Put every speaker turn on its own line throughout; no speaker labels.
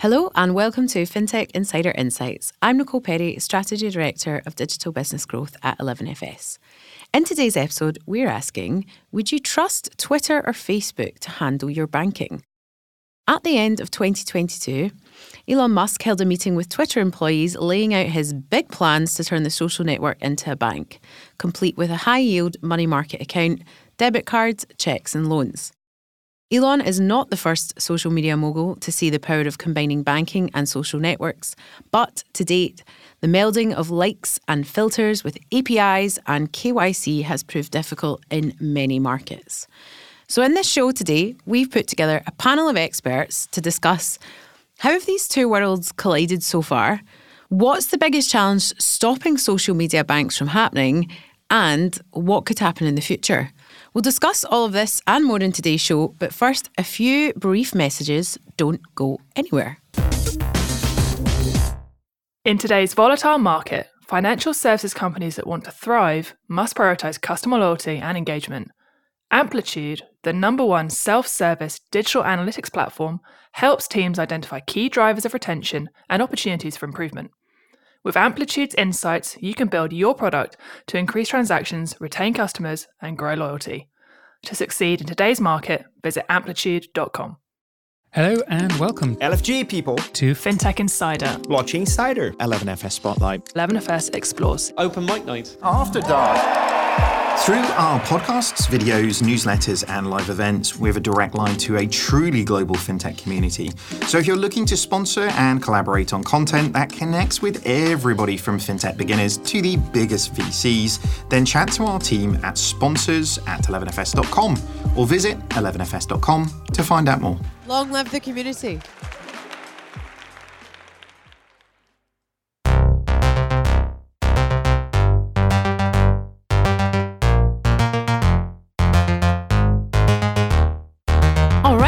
Hello and welcome to FinTech Insider Insights. I'm Nicole Perry, Strategy Director of Digital Business Growth at 11FS. In today's episode, we're asking Would you trust Twitter or Facebook to handle your banking? At the end of 2022, Elon Musk held a meeting with Twitter employees laying out his big plans to turn the social network into a bank, complete with a high yield money market account, debit cards, checks, and loans. Elon is not the first social media mogul to see the power of combining banking and social networks, but to date, the melding of likes and filters with APIs and KYC has proved difficult in many markets. So, in this show today, we've put together a panel of experts to discuss how have these two worlds collided so far? What's the biggest challenge stopping social media banks from happening? And what could happen in the future? We'll discuss all of this and more in today's show, but first, a few brief messages. Don't go anywhere.
In today's volatile market, financial services companies that want to thrive must prioritize customer loyalty and engagement. Amplitude, the number one self service digital analytics platform, helps teams identify key drivers of retention and opportunities for improvement. With Amplitude's insights, you can build your product to increase transactions, retain customers, and grow loyalty. To succeed in today's market, visit amplitude.com.
Hello and welcome
LFG people
to
FinTech Insider,
Blockchain Insider, 11FS Spotlight,
11FS Explores,
Open Mic Night,
After Dark.
Through our podcasts, videos, newsletters, and live events, we have a direct line to a truly global fintech community. So if you're looking to sponsor and collaborate on content that connects with everybody from fintech beginners to the biggest VCs, then chat to our team at sponsors at 11fs.com or visit 11fs.com to find out more.
Long live the community.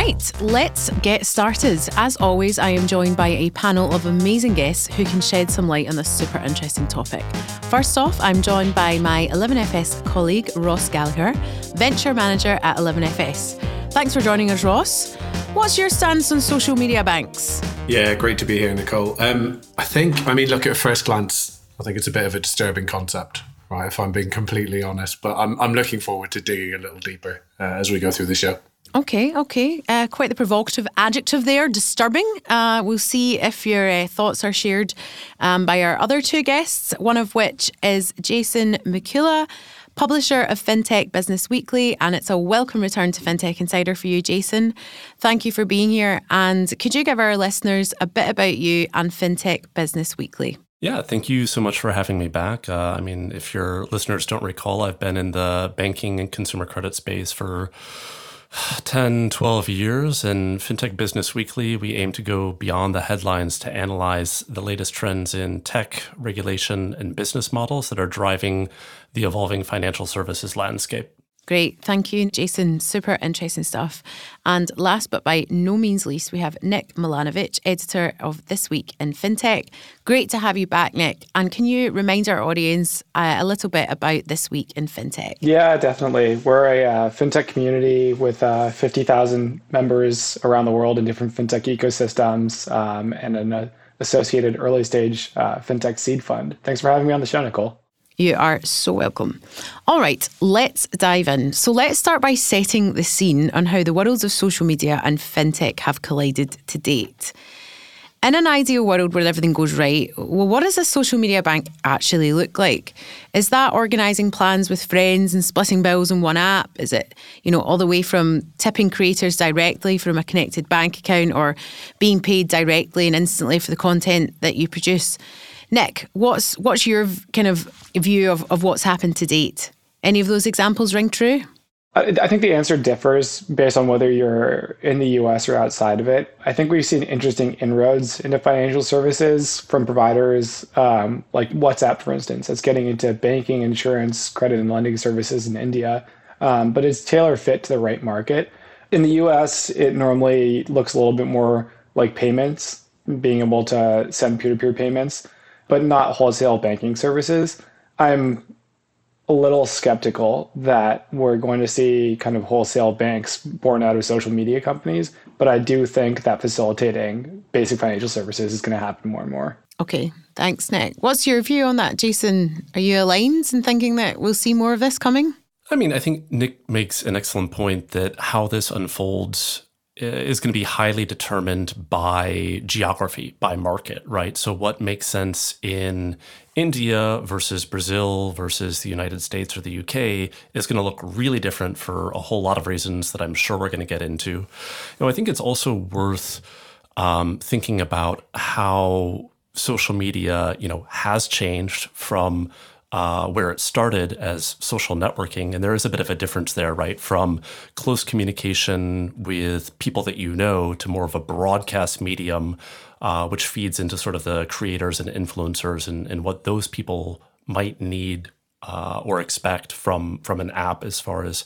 Right, let's get started. As always, I am joined by a panel of amazing guests who can shed some light on this super interesting topic. First off, I'm joined by my 11FS colleague, Ross Gallagher, Venture Manager at 11FS. Thanks for joining us, Ross. What's your stance on social media banks?
Yeah, great to be here, Nicole. Um, I think, I mean, look at first glance, I think it's a bit of a disturbing concept, right? If I'm being completely honest, but I'm, I'm looking forward to digging a little deeper uh, as we go through the show.
Okay, okay. Uh, quite the provocative adjective there, disturbing. Uh, we'll see if your uh, thoughts are shared um, by our other two guests, one of which is Jason Mikula, publisher of FinTech Business Weekly. And it's a welcome return to FinTech Insider for you, Jason. Thank you for being here. And could you give our listeners a bit about you and FinTech Business Weekly?
Yeah, thank you so much for having me back. Uh, I mean, if your listeners don't recall, I've been in the banking and consumer credit space for 10, 12 years. in FinTech Business Weekly, we aim to go beyond the headlines to analyze the latest trends in tech, regulation, and business models that are driving the evolving financial services landscape.
Great. Thank you, Jason. Super interesting stuff. And last but by no means least, we have Nick Milanovic, editor of This Week in FinTech. Great to have you back, Nick. And can you remind our audience uh, a little bit about This Week in FinTech?
Yeah, definitely. We're a uh, FinTech community with uh, 50,000 members around the world in different FinTech ecosystems um, and an uh, associated early stage uh, FinTech seed fund. Thanks for having me on the show, Nicole.
You are so welcome. All right, let's dive in. So, let's start by setting the scene on how the worlds of social media and fintech have collided to date. In an ideal world where everything goes right, well, what does a social media bank actually look like? Is that organising plans with friends and splitting bills in one app? Is it, you know, all the way from tipping creators directly from a connected bank account or being paid directly and instantly for the content that you produce? Nick, what's what's your kind of view of, of what's happened to date? Any of those examples ring true?
I, think the answer differs based on whether you're in the US or outside of it. I think we've seen interesting inroads into financial services from providers um, like WhatsApp, for instance, that's getting into banking, insurance, credit, and lending services in India. Um, but it's tailor fit to the right market. In the US, it normally looks a little bit more like payments, being able to send peer to peer payments, but not wholesale banking services. I'm a a little skeptical that we're going to see kind of wholesale banks born out of social media companies, but I do think that facilitating basic financial services is going to happen more and more.
Okay, thanks, Nick. What's your view on that, Jason? Are you aligned in thinking that we'll see more of this coming?
I mean, I think Nick makes an excellent point that how this unfolds is going to be highly determined by geography, by market, right? So, what makes sense in India versus Brazil versus the United States or the UK is going to look really different for a whole lot of reasons that I'm sure we're going to get into. You know, I think it's also worth um, thinking about how social media, you know, has changed from uh, where it started as social networking. And there is a bit of a difference there, right? From close communication with people that you know to more of a broadcast medium, uh, which feeds into sort of the creators and influencers and, and what those people might need uh, or expect from from an app as far as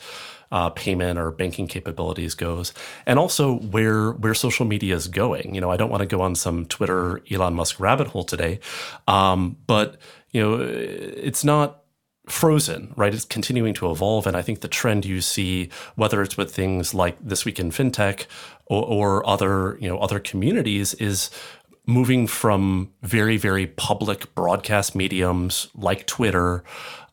uh, payment or banking capabilities goes, and also where where social media is going. You know, I don't want to go on some Twitter Elon Musk rabbit hole today, um, but you know, it's not frozen, right? It's continuing to evolve. And I think the trend you see, whether it's with things like This Week in FinTech or, or other, you know, other communities, is moving from very, very public broadcast mediums like Twitter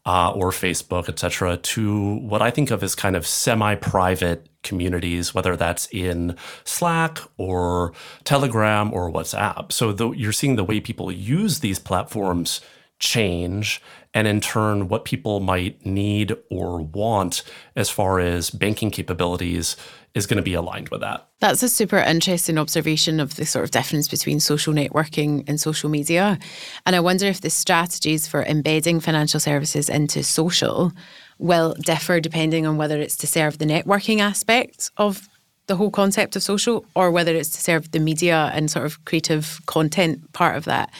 uh, or Facebook, et cetera, to what I think of as kind of semi-private communities, whether that's in Slack or Telegram or WhatsApp. So the, you're seeing the way people use these platforms change and in turn what people might need or want as far as banking capabilities is going to be aligned with that.
That's a super interesting observation of the sort of difference between social networking and social media. And I wonder if the strategies for embedding financial services into social will differ depending on whether it's to serve the networking aspect of the whole concept of social or whether it's to serve the media and sort of creative content part of that.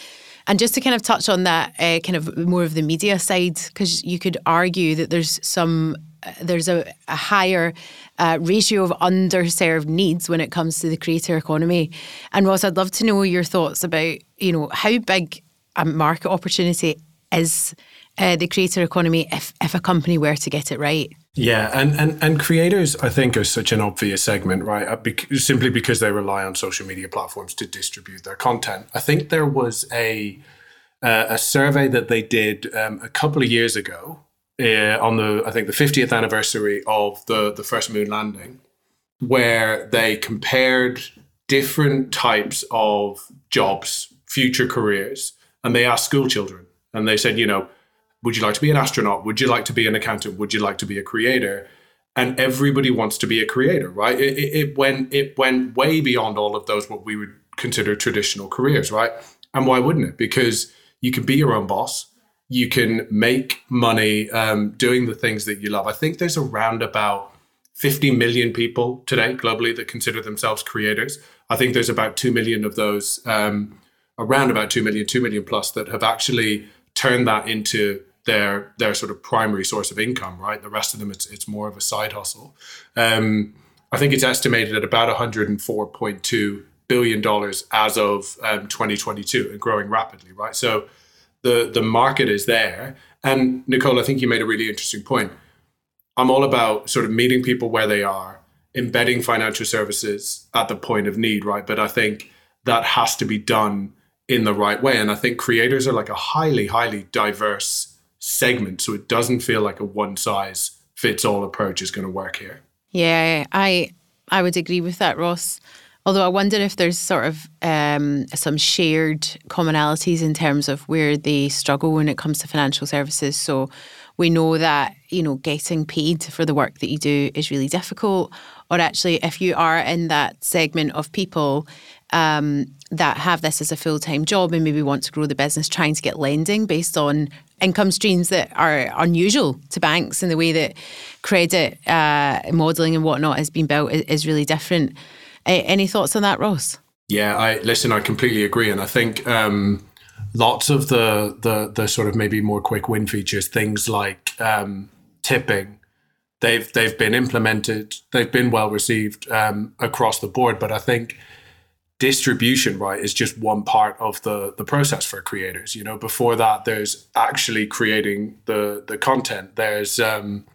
And just to kind of touch on that, uh, kind of more of the media side, because you could argue that there's some, uh, there's a, a higher uh, ratio of underserved needs when it comes to the creator economy. And Ross, I'd love to know your thoughts about, you know, how big a market opportunity is uh, the creator economy if, if a company were to get it right.
Yeah, and, and and creators, I think, are such an obvious segment, right? Uh, simply because they rely on social media platforms to distribute their content. I think there was a uh, a survey that they did um, a couple of years ago uh, on the I think the 50th anniversary of the the first moon landing, where they compared different types of jobs, future careers, and they asked school children, and they said, you know would you like to be an astronaut? Would you like to be an accountant? Would you like to be a creator? And everybody wants to be a creator, right? It, it, it went it went way beyond all of those what we would consider traditional careers, right? And why wouldn't it? Because you can be your own boss. You can make money um, doing the things that you love. I think there's around about 50 million people today globally that consider themselves creators. I think there's about 2 million of those, um, around about 2 million, 2 million plus, that have actually turned that into their their sort of primary source of income, right? The rest of them, it's it's more of a side hustle. Um, I think it's estimated at about 104.2 billion dollars as of um, 2022 and growing rapidly, right? So the the market is there. And Nicole, I think you made a really interesting point. I'm all about sort of meeting people where they are, embedding financial services at the point of need, right? But I think that has to be done in the right way. And I think creators are like a highly, highly diverse segment so it doesn't feel like a one size fits all approach is going to work here.
Yeah, I I would agree with that, Ross. Although I wonder if there's sort of um, some shared commonalities in terms of where they struggle when it comes to financial services. So we know that you know getting paid for the work that you do is really difficult. Or actually, if you are in that segment of people um, that have this as a full time job and maybe want to grow the business, trying to get lending based on income streams that are unusual to banks and the way that credit uh, modelling and whatnot has been built is, is really different. Any thoughts on that, Ross?
Yeah, I listen. I completely agree, and I think um, lots of the the the sort of maybe more quick win features, things like um, tipping, they've they've been implemented, they've been well received um, across the board. But I think distribution right is just one part of the the process for creators you know? Before that there's actually creating the the content. There's um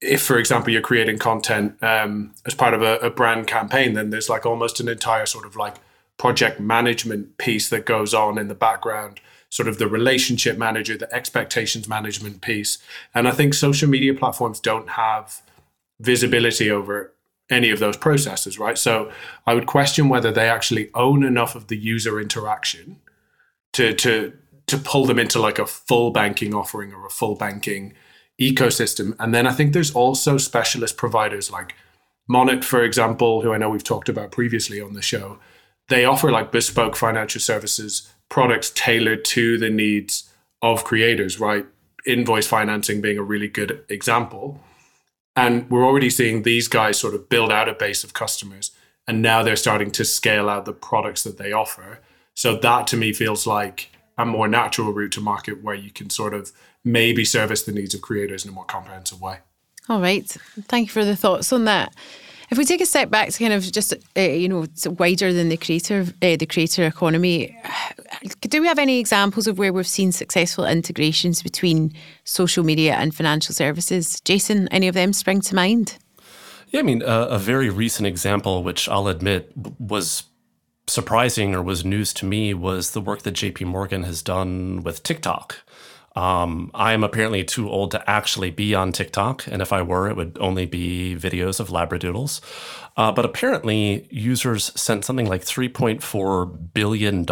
if for example you're creating content um as part of a, a brand campaign then there's like almost an entire sort of like project management piece that goes on in the background sort of the relationship manager the expectations management piece. And i think social media platforms don't have visibility over any of those processes, right? So I would question whether they actually own enough of the user interaction to to to pull them into like a full banking offering or a full banking ecosystem. And then I think there's also specialist providers like Monet, for example, who I know we've talked about previously on the show. They offer like bespoke financial services products tailored to the needs of creators, right? Invoice financing being a really good example and we're already seeing these guys sort of build out a base of customers. And now they're starting to scale out the products that they offer. So that to me feels like a more natural route to market where you can sort of maybe service the needs of creators in a more comprehensive way.
All right. Thank you for the thoughts on that. If we take a step back to kind of just uh, you know wider than the creator uh, the creator economy, do we have any examples of where we've seen successful integrations between social media and financial services? Jason, any of them spring to mind?
Yeah, I mean, uh, a very recent example, which I'll admit was surprising or was news to me, was the work that JP Morgan has done with TikTok. Um, I am apparently too old to actually be on TikTok, and if I were, it would only be videos of labradoodles. Uh, but apparently, users sent something like $3.4 billion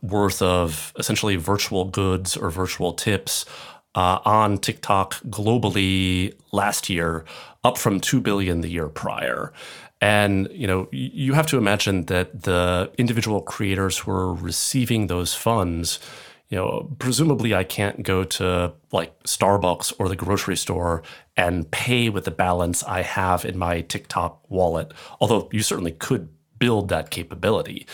worth of essentially virtual goods or virtual tips uh, on TikTok globally last year, up from 2 billion the year prior. And you know, you have to imagine that the individual creators who are receiving those funds you know, presumably I can't go to like Starbucks or the grocery store and pay with the balance I have in my TikTok wallet, although you certainly could build that capability.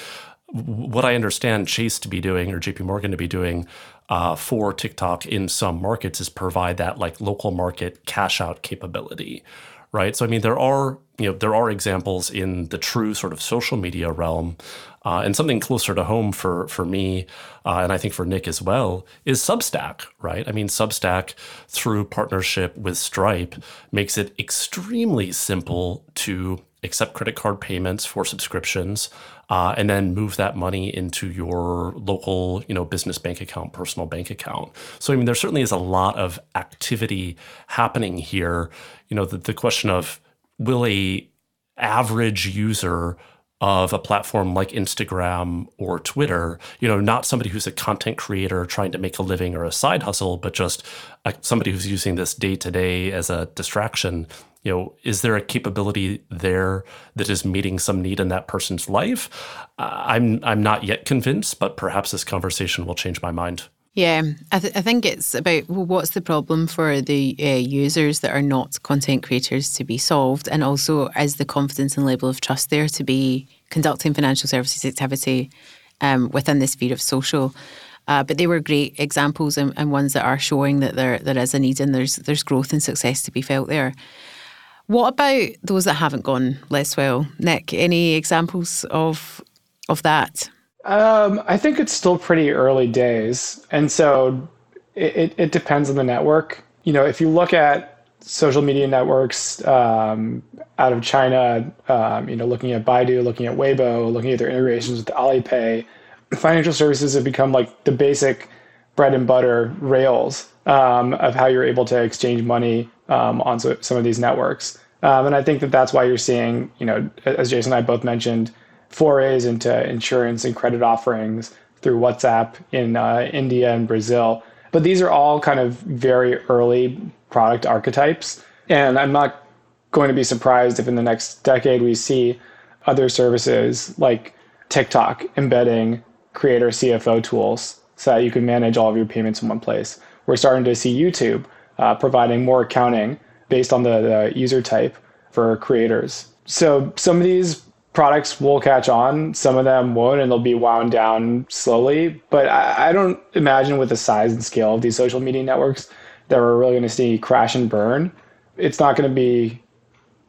What I understand Chase to be doing or JP Morgan to be doing uh, for TikTok in some markets is provide that like local market cash out capability, right? So I mean, there are you know there are examples in the true sort of social media realm, uh, and something closer to home for for me, uh, and I think for Nick as well, is Substack, right? I mean, Substack through partnership with Stripe makes it extremely simple to accept credit card payments for subscriptions, uh, and then move that money into your local, you know, business bank account, personal bank account. So I mean, there certainly is a lot of activity happening here. You know, the, the question of will a average user of a platform like Instagram or Twitter, you know, not somebody who's a content creator trying to make a living or a side hustle, but just a, somebody who's using this day to day as a distraction. You know, is there a capability there that is meeting some need in that person's life? Uh, I'm I'm not yet convinced, but perhaps this conversation will change my mind.
Yeah, I, th- I think it's about well, what's the problem for the uh, users that are not content creators to be solved, and also is the confidence and level of trust there to be conducting financial services activity um, within the sphere of social. Uh, but they were great examples and, and, ones that are showing that there there is a need and there's there's growth and success to be felt there. What about those that haven't gone less well, Nick? Any examples of of that?
Um, I think it's still pretty early days, and so it, it depends on the network. You know, if you look at social media networks um, out of China, um, you know, looking at Baidu, looking at Weibo, looking at their integrations with Alipay, financial services have become like the basic bread and butter rails um, of how you're able to exchange money um, on so, some of these networks. Um, and I think that that's why you're seeing, you know, as Jason and I both mentioned, forays into insurance and credit offerings through WhatsApp in uh, India and Brazil. But these are all kind of very early product archetypes. And I'm not going to be surprised if in the next decade we see other services like TikTok embedding creator CFO tools so that you can manage all of your payments in one place. We're starting to see YouTube uh, providing more accounting based on the, the user type for creators. So some of these products will catch on. Some of them won't, and they'll be wound down slowly. But I, I don't imagine with the size and scale of these social media networks that we're really going to see crash and burn. It's not going to be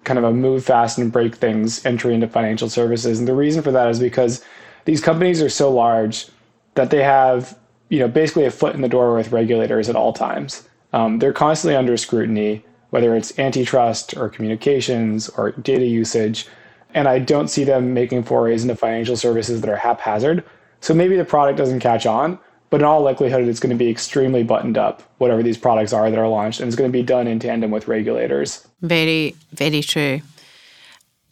kind of a move fast and break things entry into financial services. And the reason for that is because these companies are so large that they have, you know, basically a foot in the door with regulators at all times. Um, they're constantly under scrutiny, whether it's antitrust or communications or data usage. And I don't see them making forays into financial services that are haphazard. So maybe the product doesn't catch on, but in all likelihood, it's going to be extremely buttoned up, whatever these products are that are launched, and it's going to be done in tandem with regulators.
Very, very true.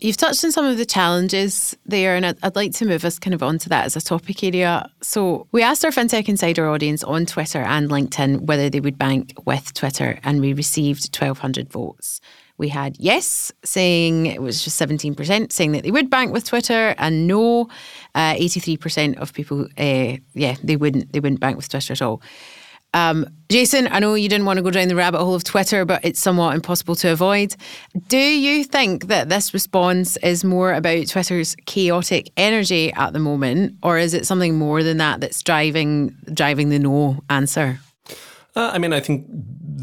You've touched on some of the challenges there, and I'd, like to move us kind of onto that as a topic area. So, we asked our FinTech Insider audience on Twitter and LinkedIn whether they would bank with Twitter, and we received 1,200 votes. We had yes, saying it was just 17%, saying that they would bank with Twitter, and no, uh, 83% of people, uh, yeah, they wouldn't, they wouldn't bank with Twitter at all. Um, Jason, I know you didn't want to go down the rabbit hole of Twitter, but it's somewhat impossible to avoid. Do you think that this response is more about Twitter's chaotic energy at the moment, or is it something more than that that's driving driving the no answer?
Uh, I mean, I think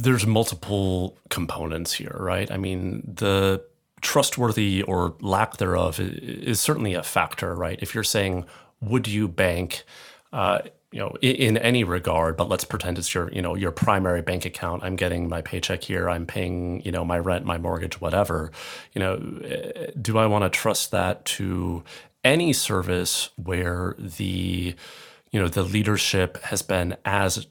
there's multiple components here, right? I mean, the trustworthy or lack thereof is certainly a factor, right? If you're saying, would you bank? Uh, you know, in, in, any regard, but let's pretend it's your, you know, your primary bank account. I'm getting my paycheck here. I'm paying, you know, my rent, my mortgage, whatever. You know, eh, do I want to trust that to any service where the, you know, the leadership has been as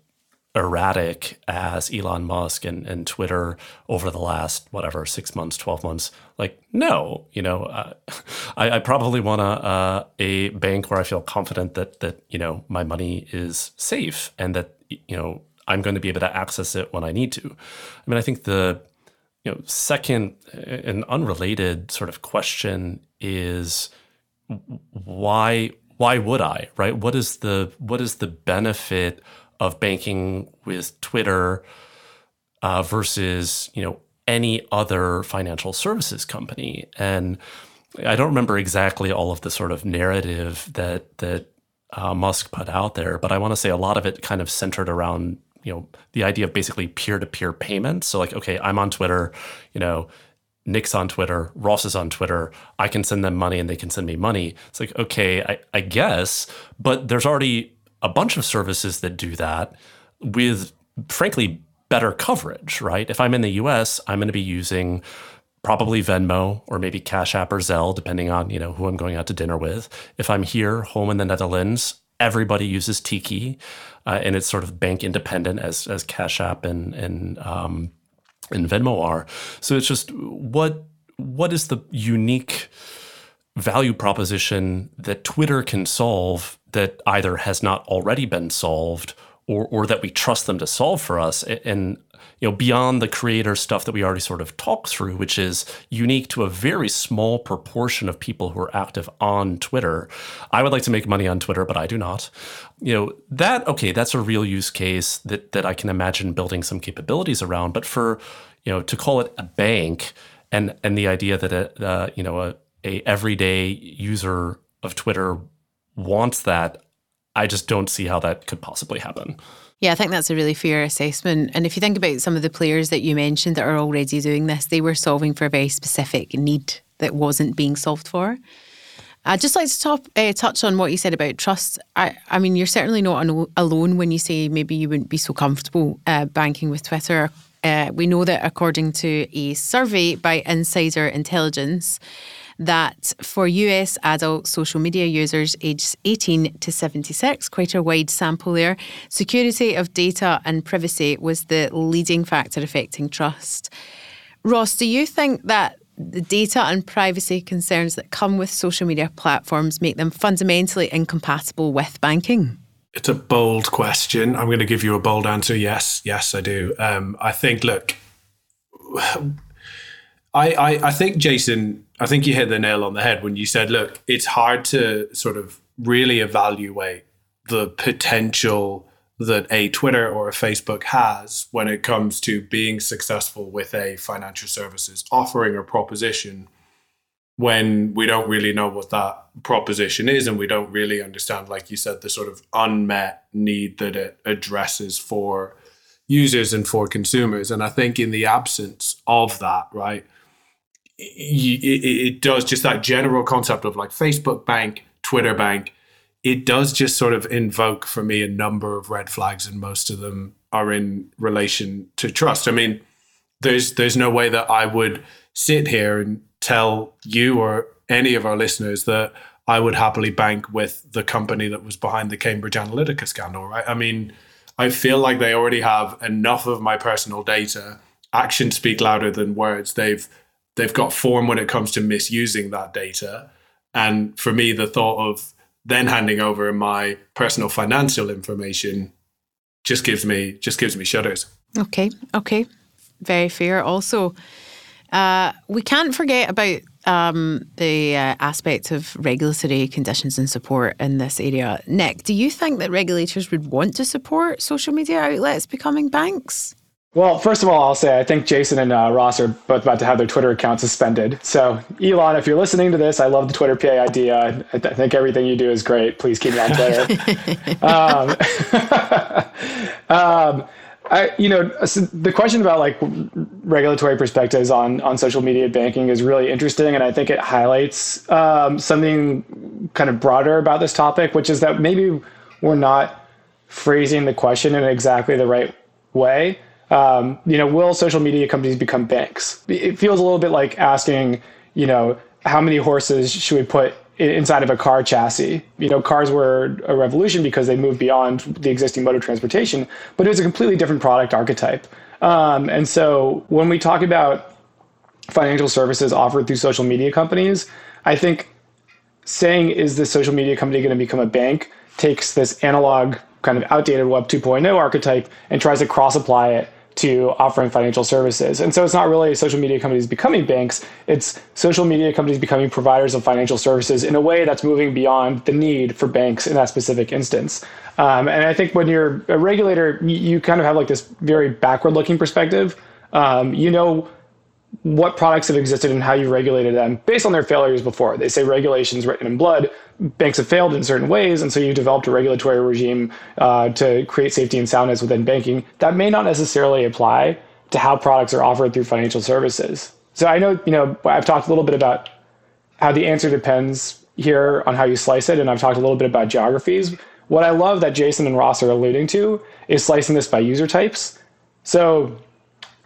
erratic as Elon Musk and, and Twitter over the last whatever six months, twelve months. Like, no, you know, uh, I, I, probably want a uh, a bank where I feel confident that that you know my money is safe and that you know I'm going to be able to access it when I need to. I mean, I think the you know second and unrelated sort of question is why why would I right? What is the what is the benefit of banking with Twitter uh, versus you know any other financial services company. And I don't remember exactly all of the sort of narrative that that uh, Musk put out there, but I want to say a lot of it kind of centered around you know the idea of basically peer to peer payments. So like, okay, I'm on Twitter, you know. Nick's on Twitter, Ross is on Twitter. I can send them money and they can send me money. It's like, okay, I, I guess, but there's already a bunch of services that do that with, frankly, better coverage, right? If I'm in the US, I'm going to be using probably Venmo or maybe Cash App or Zelle, depending on you know who I'm going out to dinner with. If I'm here, home in the Netherlands, everybody uses Tikkie, uh, and it's sort of bank independent as as Cash App and and um, and Venmo are. So it's just what what is the unique value proposition that Twitter can solve that either has not already been solved or or that we trust them to solve for us. And you know beyond the creator stuff that we already sort of talked through which is unique to a very small proportion of people who are active on Twitter I would like to make money on Twitter but I do not. You know that okay that's a real use case that that I can imagine building some capabilities around. But for you know to call it a bank and and the idea that a, uh, you know a, a everyday user of Twitter wants that, I just don't see how that could possibly happen.
Yeah, I think that's a really fair assessment. And if you think about some of the players that you mentioned that are already doing this, they were solving for a very specific need that wasn't being solved for. I'd just like to top, uh, touch on what you said about trust. I, I mean, you're certainly not alone when you say maybe you wouldn't be so comfortable uh, banking with Twitter. Uh, we know that according to a survey by Insider Intelligence, that for US adult social media users aged 18 to 76, quite a wide sample there, security of data and privacy was the leading factor affecting trust. Ross, do you think that the data and privacy concerns that come with social media platforms make them fundamentally incompatible with banking?
It's a bold question. I'm going to give you a bold answer. Yes, yes, I do. Um, I think, look, I, I, I think Jason, I think you hit the nail on the head when you said, look, it's hard to sort of really evaluate the potential that a Twitter or a Facebook has when it comes to being successful with a financial services offering or proposition when we don't really know what that proposition is and we don't really understand like you said the sort of unmet need that it addresses for users and for consumers. And i think in the absence of that right it, does just that general concept of like Facebook Bank, Twitter Bank. It does just sort of invoke for me a number of red flags, and most of them are in relation to trust. I mean, there's there's no way that I would sit here and tell you or any of our listeners that I would happily bank with the company that was behind the Cambridge Analytica scandal, right? I mean, I feel like they already have enough of my personal data. Actions speak louder than words. They've they've got form when it comes to misusing that data. And for me, the thought of then handing over my personal financial information just gives me just gives me shudders.
Okay, okay, very fair. Also, uh, we can't forget about um, the uh, aspect of regulatory conditions and support in this area. Nick, do you think that regulators would want to support social media outlets becoming banks?
Well, first of all, I'll say I think Jason and uh, Ross are both about to have their Twitter account suspended. So, Elon, if you're listening to this, I love the Twitter PA idea. I, th- I think everything you do is great. Please keep me on Twitter. um, um, I, you know, so the question about like regulatory perspectives on on social media banking is really interesting, and I think it highlights um, something kind of broader about this topic, which is that maybe we're not phrasing the question in exactly the right way. Um, you know, will social media companies become banks? It feels a little bit like asking, you know, how many horses should we put inside of a car chassis. You know, cars were a revolution because they moved beyond the existing mode of transportation, but it was a completely different product archetype. Um, and so when we talk about financial services offered through social media companies, I think saying is this social media company going to become a bank takes this analog kind of outdated web 2.0 archetype and tries to cross apply it to offering financial services. And so it's not really social media companies becoming banks, it's social media companies becoming providers of financial services in a way that's moving beyond the need for banks in that specific instance. Um, and I think when you're a regulator, you, kind of have like this very backward looking perspective. Um, you know what products have existed and how you regulated them based on their failures before. They say regulations written in blood. Banks have failed in certain ways, and so you developed a regulatory regime uh, to create safety and soundness within banking. That may not necessarily apply to how products are offered through financial services. So I know, you know, I've talked a little bit about how the answer depends here on how you slice it, and I've talked a little bit about geographies. What I love that Jason and Ross are alluding to is slicing this by user types. So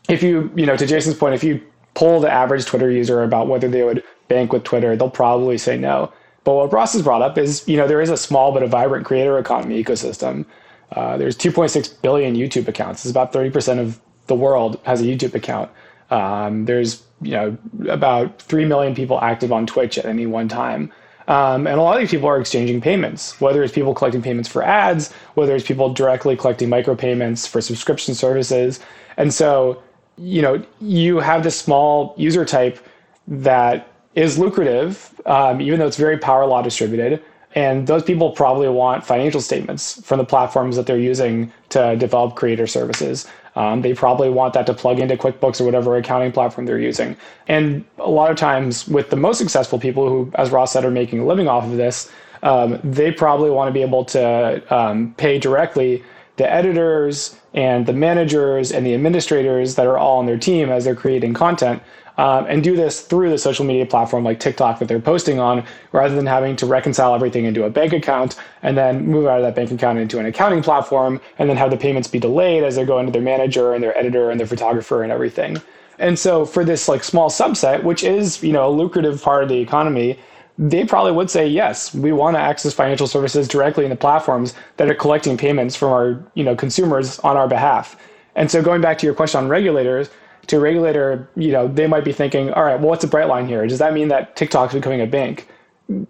if you, you know, to Jason's point, if you poll the average Twitter user about whether they would bank with Twitter, they'll probably say no. But what Ross has brought up is, you know, there is a small but a vibrant creator economy ecosystem. Uh, there's 2.6 billion YouTube accounts. It's about 30% of the world has a YouTube account. Um, there's, you know, about 3 million people active on Twitch at any one time. Um, and a lot of these people are exchanging payments, whether it's people collecting payments for ads, whether it's people directly collecting micropayments for subscription services. And so you know, you have this small user type that is lucrative, um, even though it's very power law distributed. And those people probably want financial statements from the platforms that they're using to develop creator services. Um, they probably want that to plug into QuickBooks or whatever accounting platform they're using. And a lot of times, with the most successful people who, as Ross said, are making a living off of this, um, they probably want to be able to um, pay directly the editors and the managers and the administrators that are all on their team as they're creating content um, and do this through the social media platform like TikTok that they're posting on, rather than having to reconcile everything into a bank account and then move out of that bank account into an accounting platform and then have the payments be delayed as they're going to their manager and their editor and their photographer and everything. And so for this like small subset, which is you know a lucrative part of the economy, they probably would say yes we want to access financial services directly in the platforms that are collecting payments from our you know consumers on our behalf. And so going back to your question on regulators to a regulator you know they might be thinking all right well what's a bright line here? Does that mean that tiktok's becoming a bank?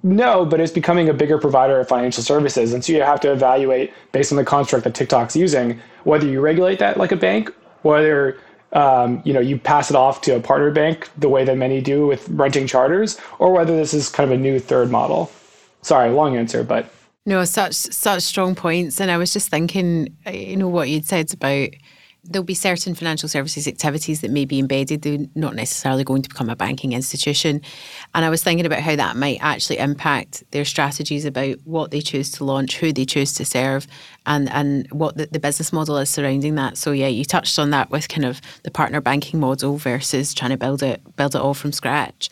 No but it's becoming a bigger provider of financial services. And so you have to evaluate based on the construct that tiktok's using whether you regulate that like a bank whether um, you know, you pass it off to a partner bank the way that many do with renting charters, or whether this is kind of a new third model. Sorry, long answer, but
no, such such strong points. And I was just thinking, you know, what you'd said about there'll be certain financial services activities that may be embedded. They're not necessarily going to become a banking institution. And I was thinking about how that might actually impact their strategies about what they choose to launch, who they choose to serve, and, and what the, the business model is surrounding that. So yeah, you touched on that with kind of the partner banking model versus trying to build it build it all from scratch.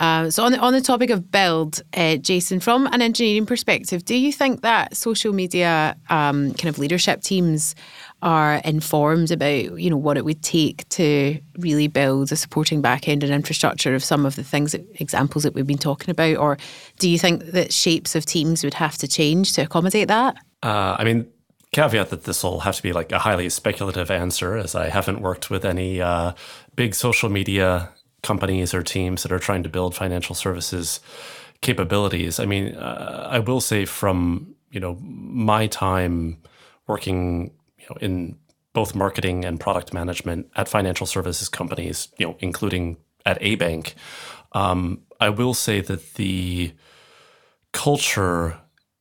Uh, so on the, on the topic of build, uh, Jason, from an engineering perspective, do you think that social media um, kind of leadership teams are informed about you know what it would take to really build a supporting back end and infrastructure of some of the things that, examples that we've been talking about, or do you think that shapes of teams would have to change to accommodate that?
Uh, I mean, caveat that this will have to be like a highly speculative answer, as I haven't worked with any uh, big social media companies or teams that are trying to build financial services capabilities. I mean, uh, I will say from you know my time working you know in both marketing and product management at financial services companies, you know, including at a bank, um, I will say that the culture,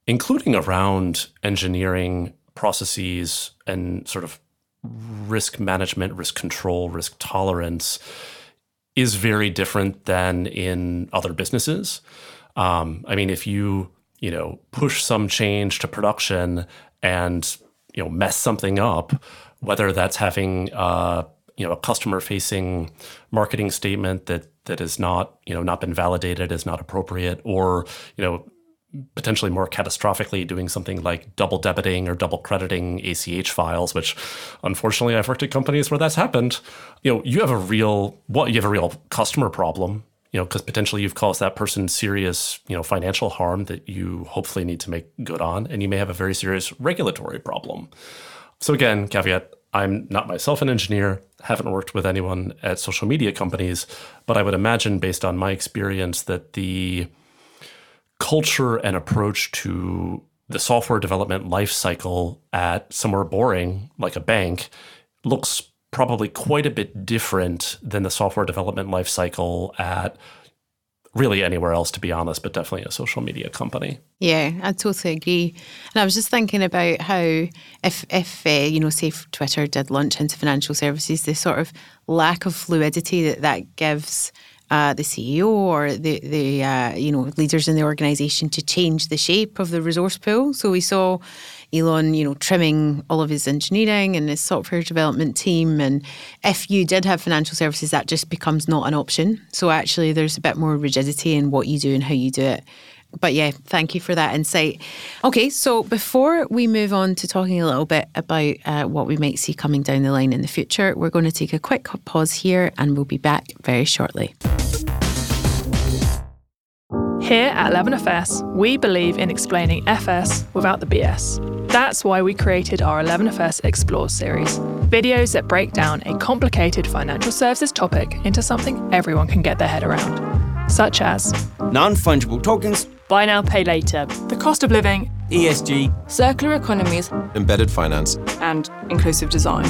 including around engineering processes and sort of risk management, risk control, risk tolerance, is very different than in other businesses. Um, I mean, if you you know push some change to production and you know mess something up, whether that's having uh, you know a customer facing marketing statement that that has not you know not been validated is not appropriate, or you know potentially more catastrophically doing something like double debiting or double crediting ACH files, which unfortunately I've worked at companies where that's happened. You know, you have a real what you have a real customer problem, you know, because potentially you've caused that person serious, you know, financial harm that you hopefully need to make good on, and you may have a very serious regulatory problem. So again, caveat, I'm not myself an engineer, haven't worked with anyone at social media companies, but I would imagine based on my experience that the culture and approach to the software development life cycle at somewhere boring like a bank looks probably quite a bit different than the software development life cycle at really anywhere else to be honest but definitely a social media company.
Yeah i totally agree. And i was just thinking about how if if uh, you know say twitter did launch into financial services the sort of lack of fluidity that that gives uh, the CEO or the the uh, you know leaders in the organisation to change the shape of the resource pool. So we saw Elon, you know, trimming all of his engineering and his software development team. And if you did have financial services, that just becomes not an option. So actually, there's a bit more rigidity in what you do and how you do it but yeah, thank you for that insight. Okay, so before we move on to talking a little bit about uh, what we might see coming down the line in the future, we're going to take a quick pause here and we'll be back very shortly.
Here at 11FS, we believe in explaining FS without the BS. That's why we created our 11FS Explores series videos that break down a complicated financial services topic into something everyone can get their head around, such as
non fungible tokens,
buy now, pay later, the cost of living,
ESG,
circular economies,
embedded finance,
and inclusive design.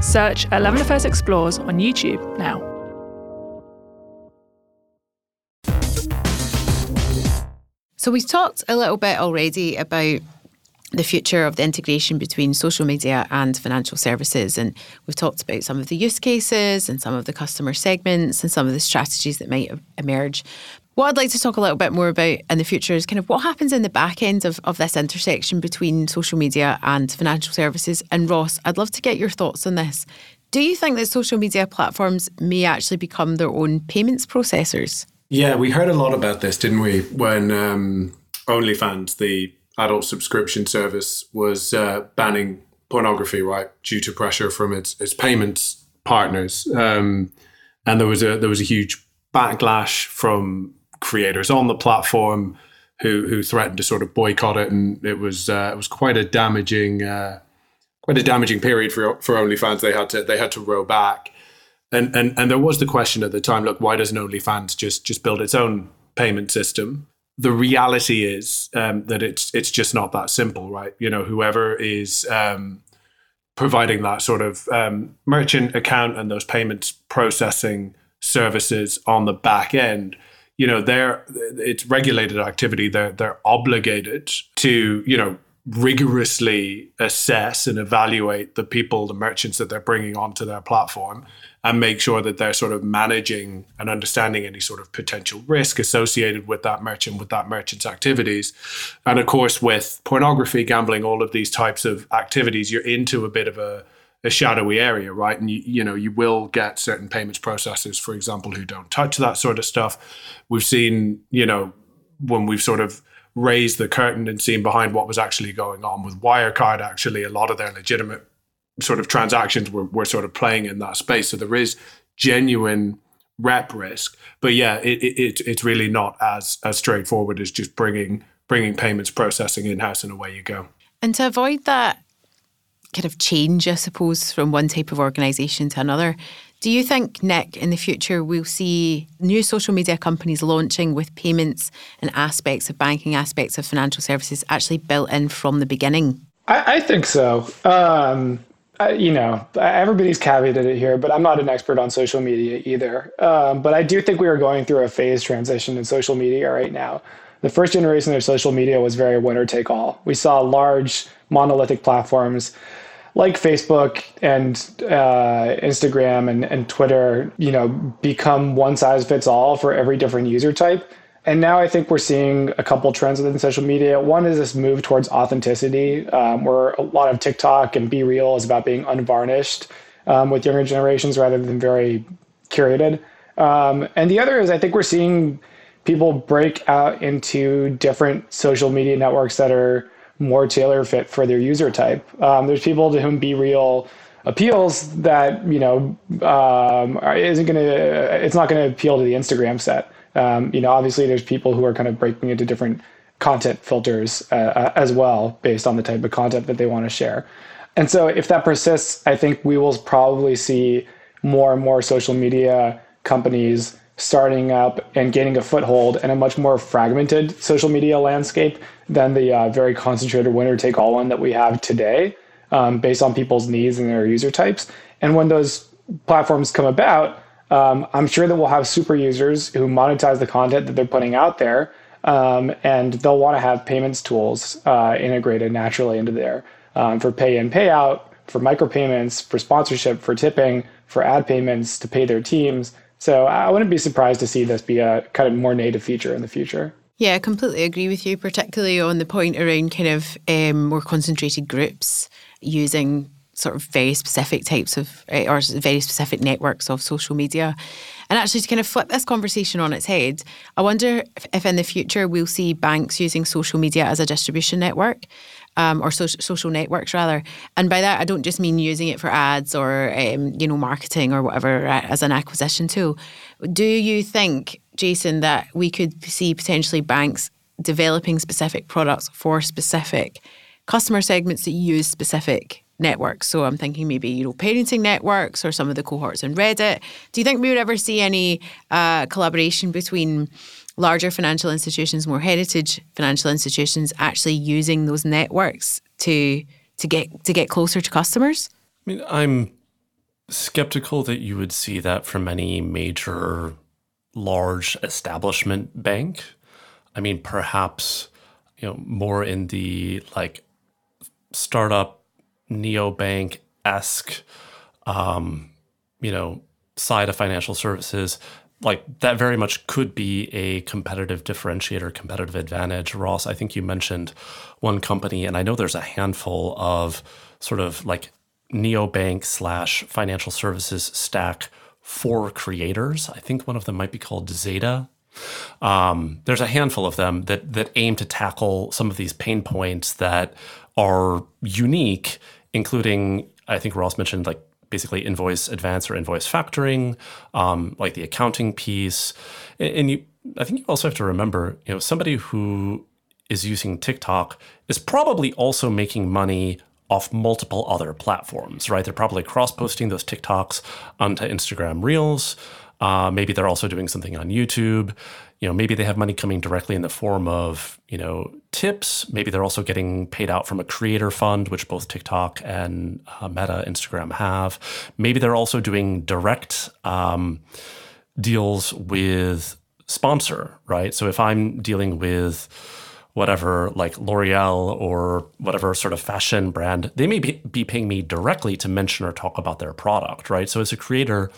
Search 11FS Explores on YouTube now.
So we've talked a little bit already about the future of the integration between social media and financial services. And we've talked about some of the use cases and some of the customer segments and some of the strategies that might emerge. What I'd like to talk a little bit more about in the future is kind of what happens in the back end of, of this intersection between social media and financial services. And Ross, I'd love to get your thoughts on this. Do you think that social media platforms may actually become their own payments processors?
Yeah, we heard a lot about this, didn't we? When um, OnlyFans, the adult subscription service, was uh, banning pornography, right, due to pressure from its its payments partners, um, and there was a there was a huge backlash from creators on the platform who who threatened to sort of boycott it, and it was uh, it was quite a damaging uh, quite a damaging period for for OnlyFans. They had to they had to row back. And, and and there was the question at the time, look, why doesn't OnlyFans just just build its own payment system? The reality is um, that it's it's just not that simple, right? You know, whoever is um, providing that sort of um, merchant account and those payments processing services on the back end, you know, they're it's regulated activity. They're they're obligated to you know rigorously assess and evaluate the people, the merchants that they're bringing onto their platform, and make sure that they're sort of managing and understanding any sort of potential risk associated with that merchant, with that merchant's activities. And of course, with pornography, gambling, all of these types of activities, you're into a bit of a a shadowy area, right? And you, you know, you will get certain payments processors, for example, who don't touch that sort of stuff. We've seen, you know, when we've sort of raised the curtain and seen behind what was actually going on with Wirecard, actually, a lot of their legitimate sort of transactions were, were sort of playing in that space. So there is genuine rep risk. But yeah, it, it, it's really not as as straightforward as just bringing bringing payments processing in house and away you go.
And to avoid that kind of change, I suppose, from one type of organisation to another. Do you think, Nick, in the future we'll see new social media companies launching with payments and aspects of banking, aspects of financial services actually built in from the beginning?
I, I think so. Um, You know, everybody's caveated it here, but I'm not an expert on social media either. Um, but I do think we are going through a phase transition in social media right now. The first generation of social media was very winner take all. We saw large monolithic platforms like Facebook and uh, Instagram and, and Twitter, you know, become one size fits all for every different user type. And now I think we're seeing a couple trends within social media. One is this move towards authenticity, um, where a lot of TikTok and BeReal is about being unvarnished um, with younger generations rather than very curated. Um, and the other is I think we're seeing people break out into different social media networks that are more tailor fit for their user type. Um, there's people to whom BeReal appeals that you know um, isn't going to it's not going to appeal to the Instagram set. Um, you know, obviously there's people who are kind of breaking into different content filters uh, uh as well based on the type of content that they want to share. And so if that persists, I think we will probably see more and more social media companies starting up and gaining a foothold in a much more fragmented social media landscape than the uh, very concentrated winner take all one that we have today um, based on people's needs and their user types. And when those platforms come about, um, I'm sure that we'll have super users who monetize the content that they're putting out there. Um, and they'll want to have payments tools uh, integrated naturally into there um, for pay in, payout, for micropayments, for sponsorship, for tipping, for ad payments to pay their teams. So I wouldn't be surprised to see this be a kind of more native feature in the future.
Yeah, I completely agree with you, particularly on the point around kind of um, more concentrated groups using sort of very specific types of eh, or very specific networks of social media. And actually, to kind of flip this conversation on its head, I wonder if, if in the future we'll see banks using social media as a distribution network um, or so- social networks rather. And by that, I don't just mean using it for ads or um, you know marketing or whatever uh, as an acquisition tool. Do you think, Jason, that we could see potentially banks developing specific products for specific customer segments that use specific networks. So I'm thinking maybe you know parenting networks or some of the cohorts in Reddit. Do you think we would ever see any uh, collaboration between larger financial institutions, more heritage financial institutions, actually using those networks to to get to get closer to customers?
I mean, I'm skeptical that you would see that from any major large establishment bank. I mean, perhaps you know more in the like startup neobank esque, um, you know, side of financial services like that very much could be a competitive differentiator, competitive advantage. Ross, I think you mentioned one company, and I know there's a handful of sort of like neobank slash financial services stack for creators. I think one of them might be called Zeta. Um, there's a handful of them that that aim to tackle some of these pain points that are unique, including I think Ross mentioned like basically invoice advance or invoice factoring, um, like the accounting piece. And, you, I think you also have to remember, you know, somebody who is using TikTok is probably also making money off multiple other platforms, right? They're probably cross posting those TikToks onto Instagram Reels. Uh, maybe they're also doing something on YouTube you know, maybe they have money coming directly in the form of, you know, tips. Maybe they're also getting paid out from a creator fund, which both TikTok and uh, Meta, Instagram have. Maybe they're also doing direct um, deals with sponsor, right? So if I'm dealing with whatever, like L'Oreal or whatever sort of fashion brand, they may be, be paying me directly to mention or talk about their product, right? So as a creator,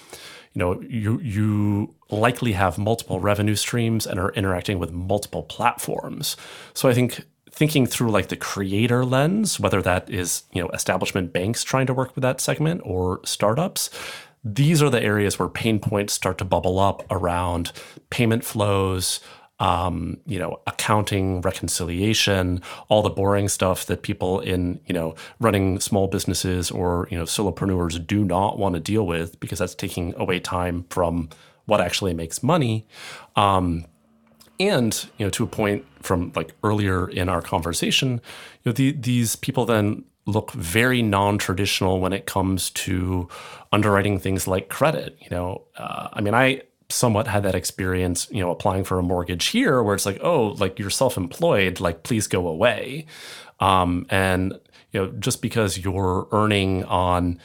you know, you you likely have multiple revenue streams and are interacting with multiple platforms. So I think thinking through like the creator lens, whether that is, you know, establishment banks trying to work with that segment or startups, these are the areas where pain points start to bubble up around payment flows, um, you know, accounting, reconciliation, all the boring stuff that people in, you know, running small businesses or, you know, solopreneurs do not want to deal with because that's taking away time from what actually makes money. Um, and, you know, to a point from like earlier in our conversation, you know, the, these people then look very non-traditional when it comes to underwriting things like credit. You know, uh, I mean, I somewhat had that experience, you know, applying for a mortgage here, where it's like, oh, like you're self-employed, like please go away, um, and you know, just because you're earning on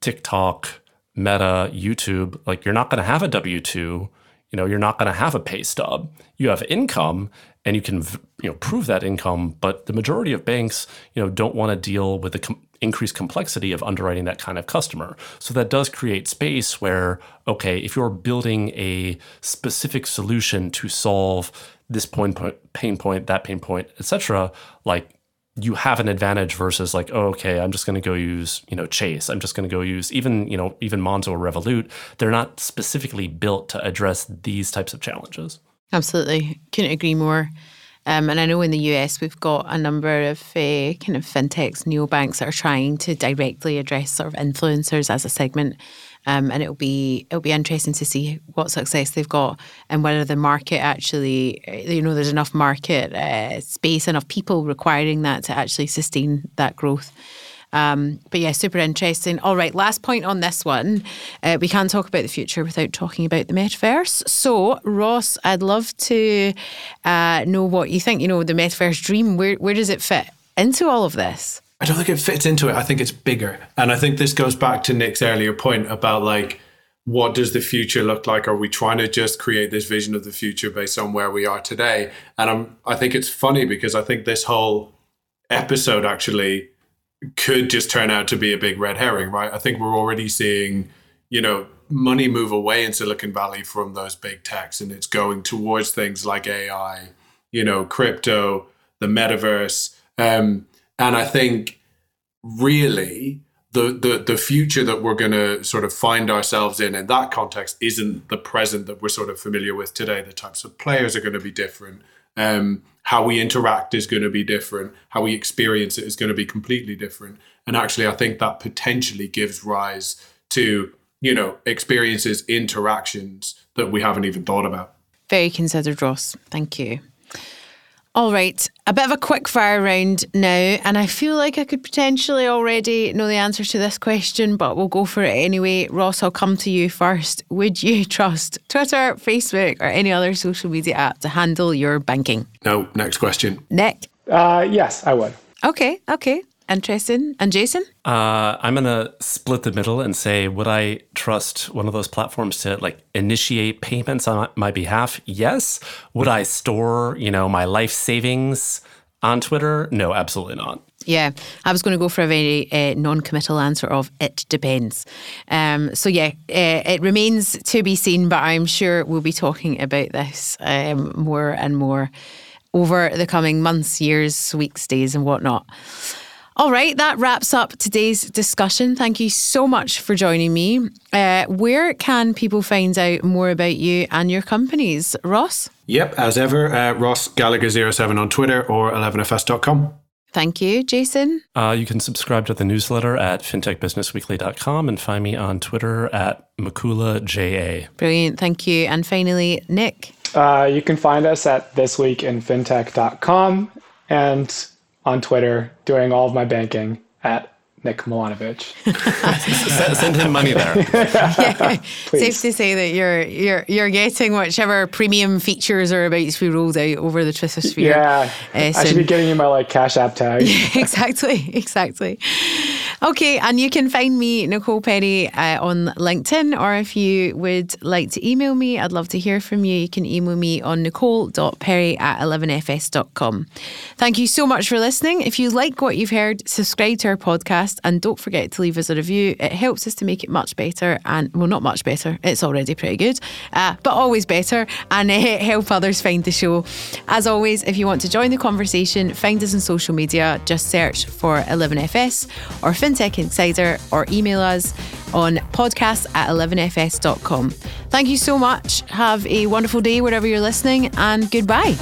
TikTok, Meta, YouTube, like you're not going to have a W two. You know, you're not going to have a pay stub. You have income, and you can you know prove that income but the majority of banks you know don't want to deal with the increased complexity of underwriting that kind of customer so that does create space where okay if you're building a specific solution to solve this point, point pain point that pain point etc like you have an advantage versus like oh, okay i'm just going to go use you know chase i'm just going to go use even you know even monzo or revolut they're not specifically built to address these types of challenges
Absolutely. Couldn't agree more. Um, and I know in the US we've got a number of uh, kind of fintechs, neobanks that are trying to directly address sort of influencers as a segment. Um, and it'll be it'll be interesting to see what success they've got and whether the market actually you know there's enough market uh, space enough people requiring that to actually sustain that growth. Um, but yeah, super interesting. All right, last point on this one. Uh, we can't talk about the future without talking about the metaverse. So, Ross, I'd love to uh, know what you think. You know, the metaverse dream, where, where does it fit into all of this?
I don't think it fits into it. I think it's bigger. And I think this goes back to Nik's earlier point about like, what does the future look like? Are we trying to just create this vision of the future based on where we are today? And I'm, I think it's funny because I think this whole episode actually could just turn out to be a big red herring, right? I think we're already seeing, you know, money move away in Silicon Valley from those big techs and it's going towards things like AI, you know, crypto, the metaverse. Um, and I think really the, the the future that we're going to sort of find ourselves in in that context isn't the present that we're sort of familiar with today. The types of players are going to be different. Um, how we interact is going to be different. How we experience it is going to be completely different. And actually, I think that potentially gives rise to you know experiences, interactions that we haven't even thought about.
Very considered, Ross. Thank you. All right, a bit of a quick fire round now, and I feel like I could potentially already know the answer to this question, but we'll go for it anyway. Ross, I'll come to you first. Would you trust Twitter, Facebook, or any other social media app to handle your banking?
No, next question.
Nik?
Uh, yes, I would.
Okay, okay. Interesting. And Jason?
Uh, I'm going to split the middle and say, would I trust one of those platforms to like initiate payments on my behalf? Yes. Would I store, you know, my life savings on Twitter? No, absolutely not.
Yeah, I was going to go for a very uh, non-committal answer of it depends. Um, so yeah, uh, it remains to be seen, but I'm sure we'll be talking about this um, more and more over the coming months, years, weeks, days, and whatnot. All right, that wraps up today's discussion. Thank you so much for joining me. Uh, where can people find out more about you and your companies? Ross?
Yep, as ever, uh, Ross Gallagher07 on Twitter or 11fs.com.
Thank you, Jason.
Uh, you can subscribe to the newsletter at fintechbusinessweekly.com and find me on Twitter at MikulaJA.
Brilliant. Thank you. And finally, Nik.
Uh, you can find us at thisweekinfintech.com and on Twitter doing all of my banking at Nik Milanovic.
Send him money there.
yeah, safe to say that you're you're you're getting whichever premium features are about to be rolled out over the Twitter.
Yeah, uh, I should be getting you my like Cash App tag.
yeah, exactly, exactly. Okay, and you can find me, Nicole Perry, uh, on LinkedIn, or if you would like to email me, I'd love to hear from you. You can email me on nicole.perry at 11fs.com. Thank you so much for listening. If you like what you've heard, subscribe to our podcast and don't forget to leave us a review. It helps us to make it much better and, well, not much better, it's already pretty good, uh, but always better and uh, help others find the show. As always, if you want to join the conversation, find us on social media. Just search for 11FS or FinTech Insider or email us on podcast at 11fs.com. Thank you so much. Have a wonderful day wherever you're listening and goodbye.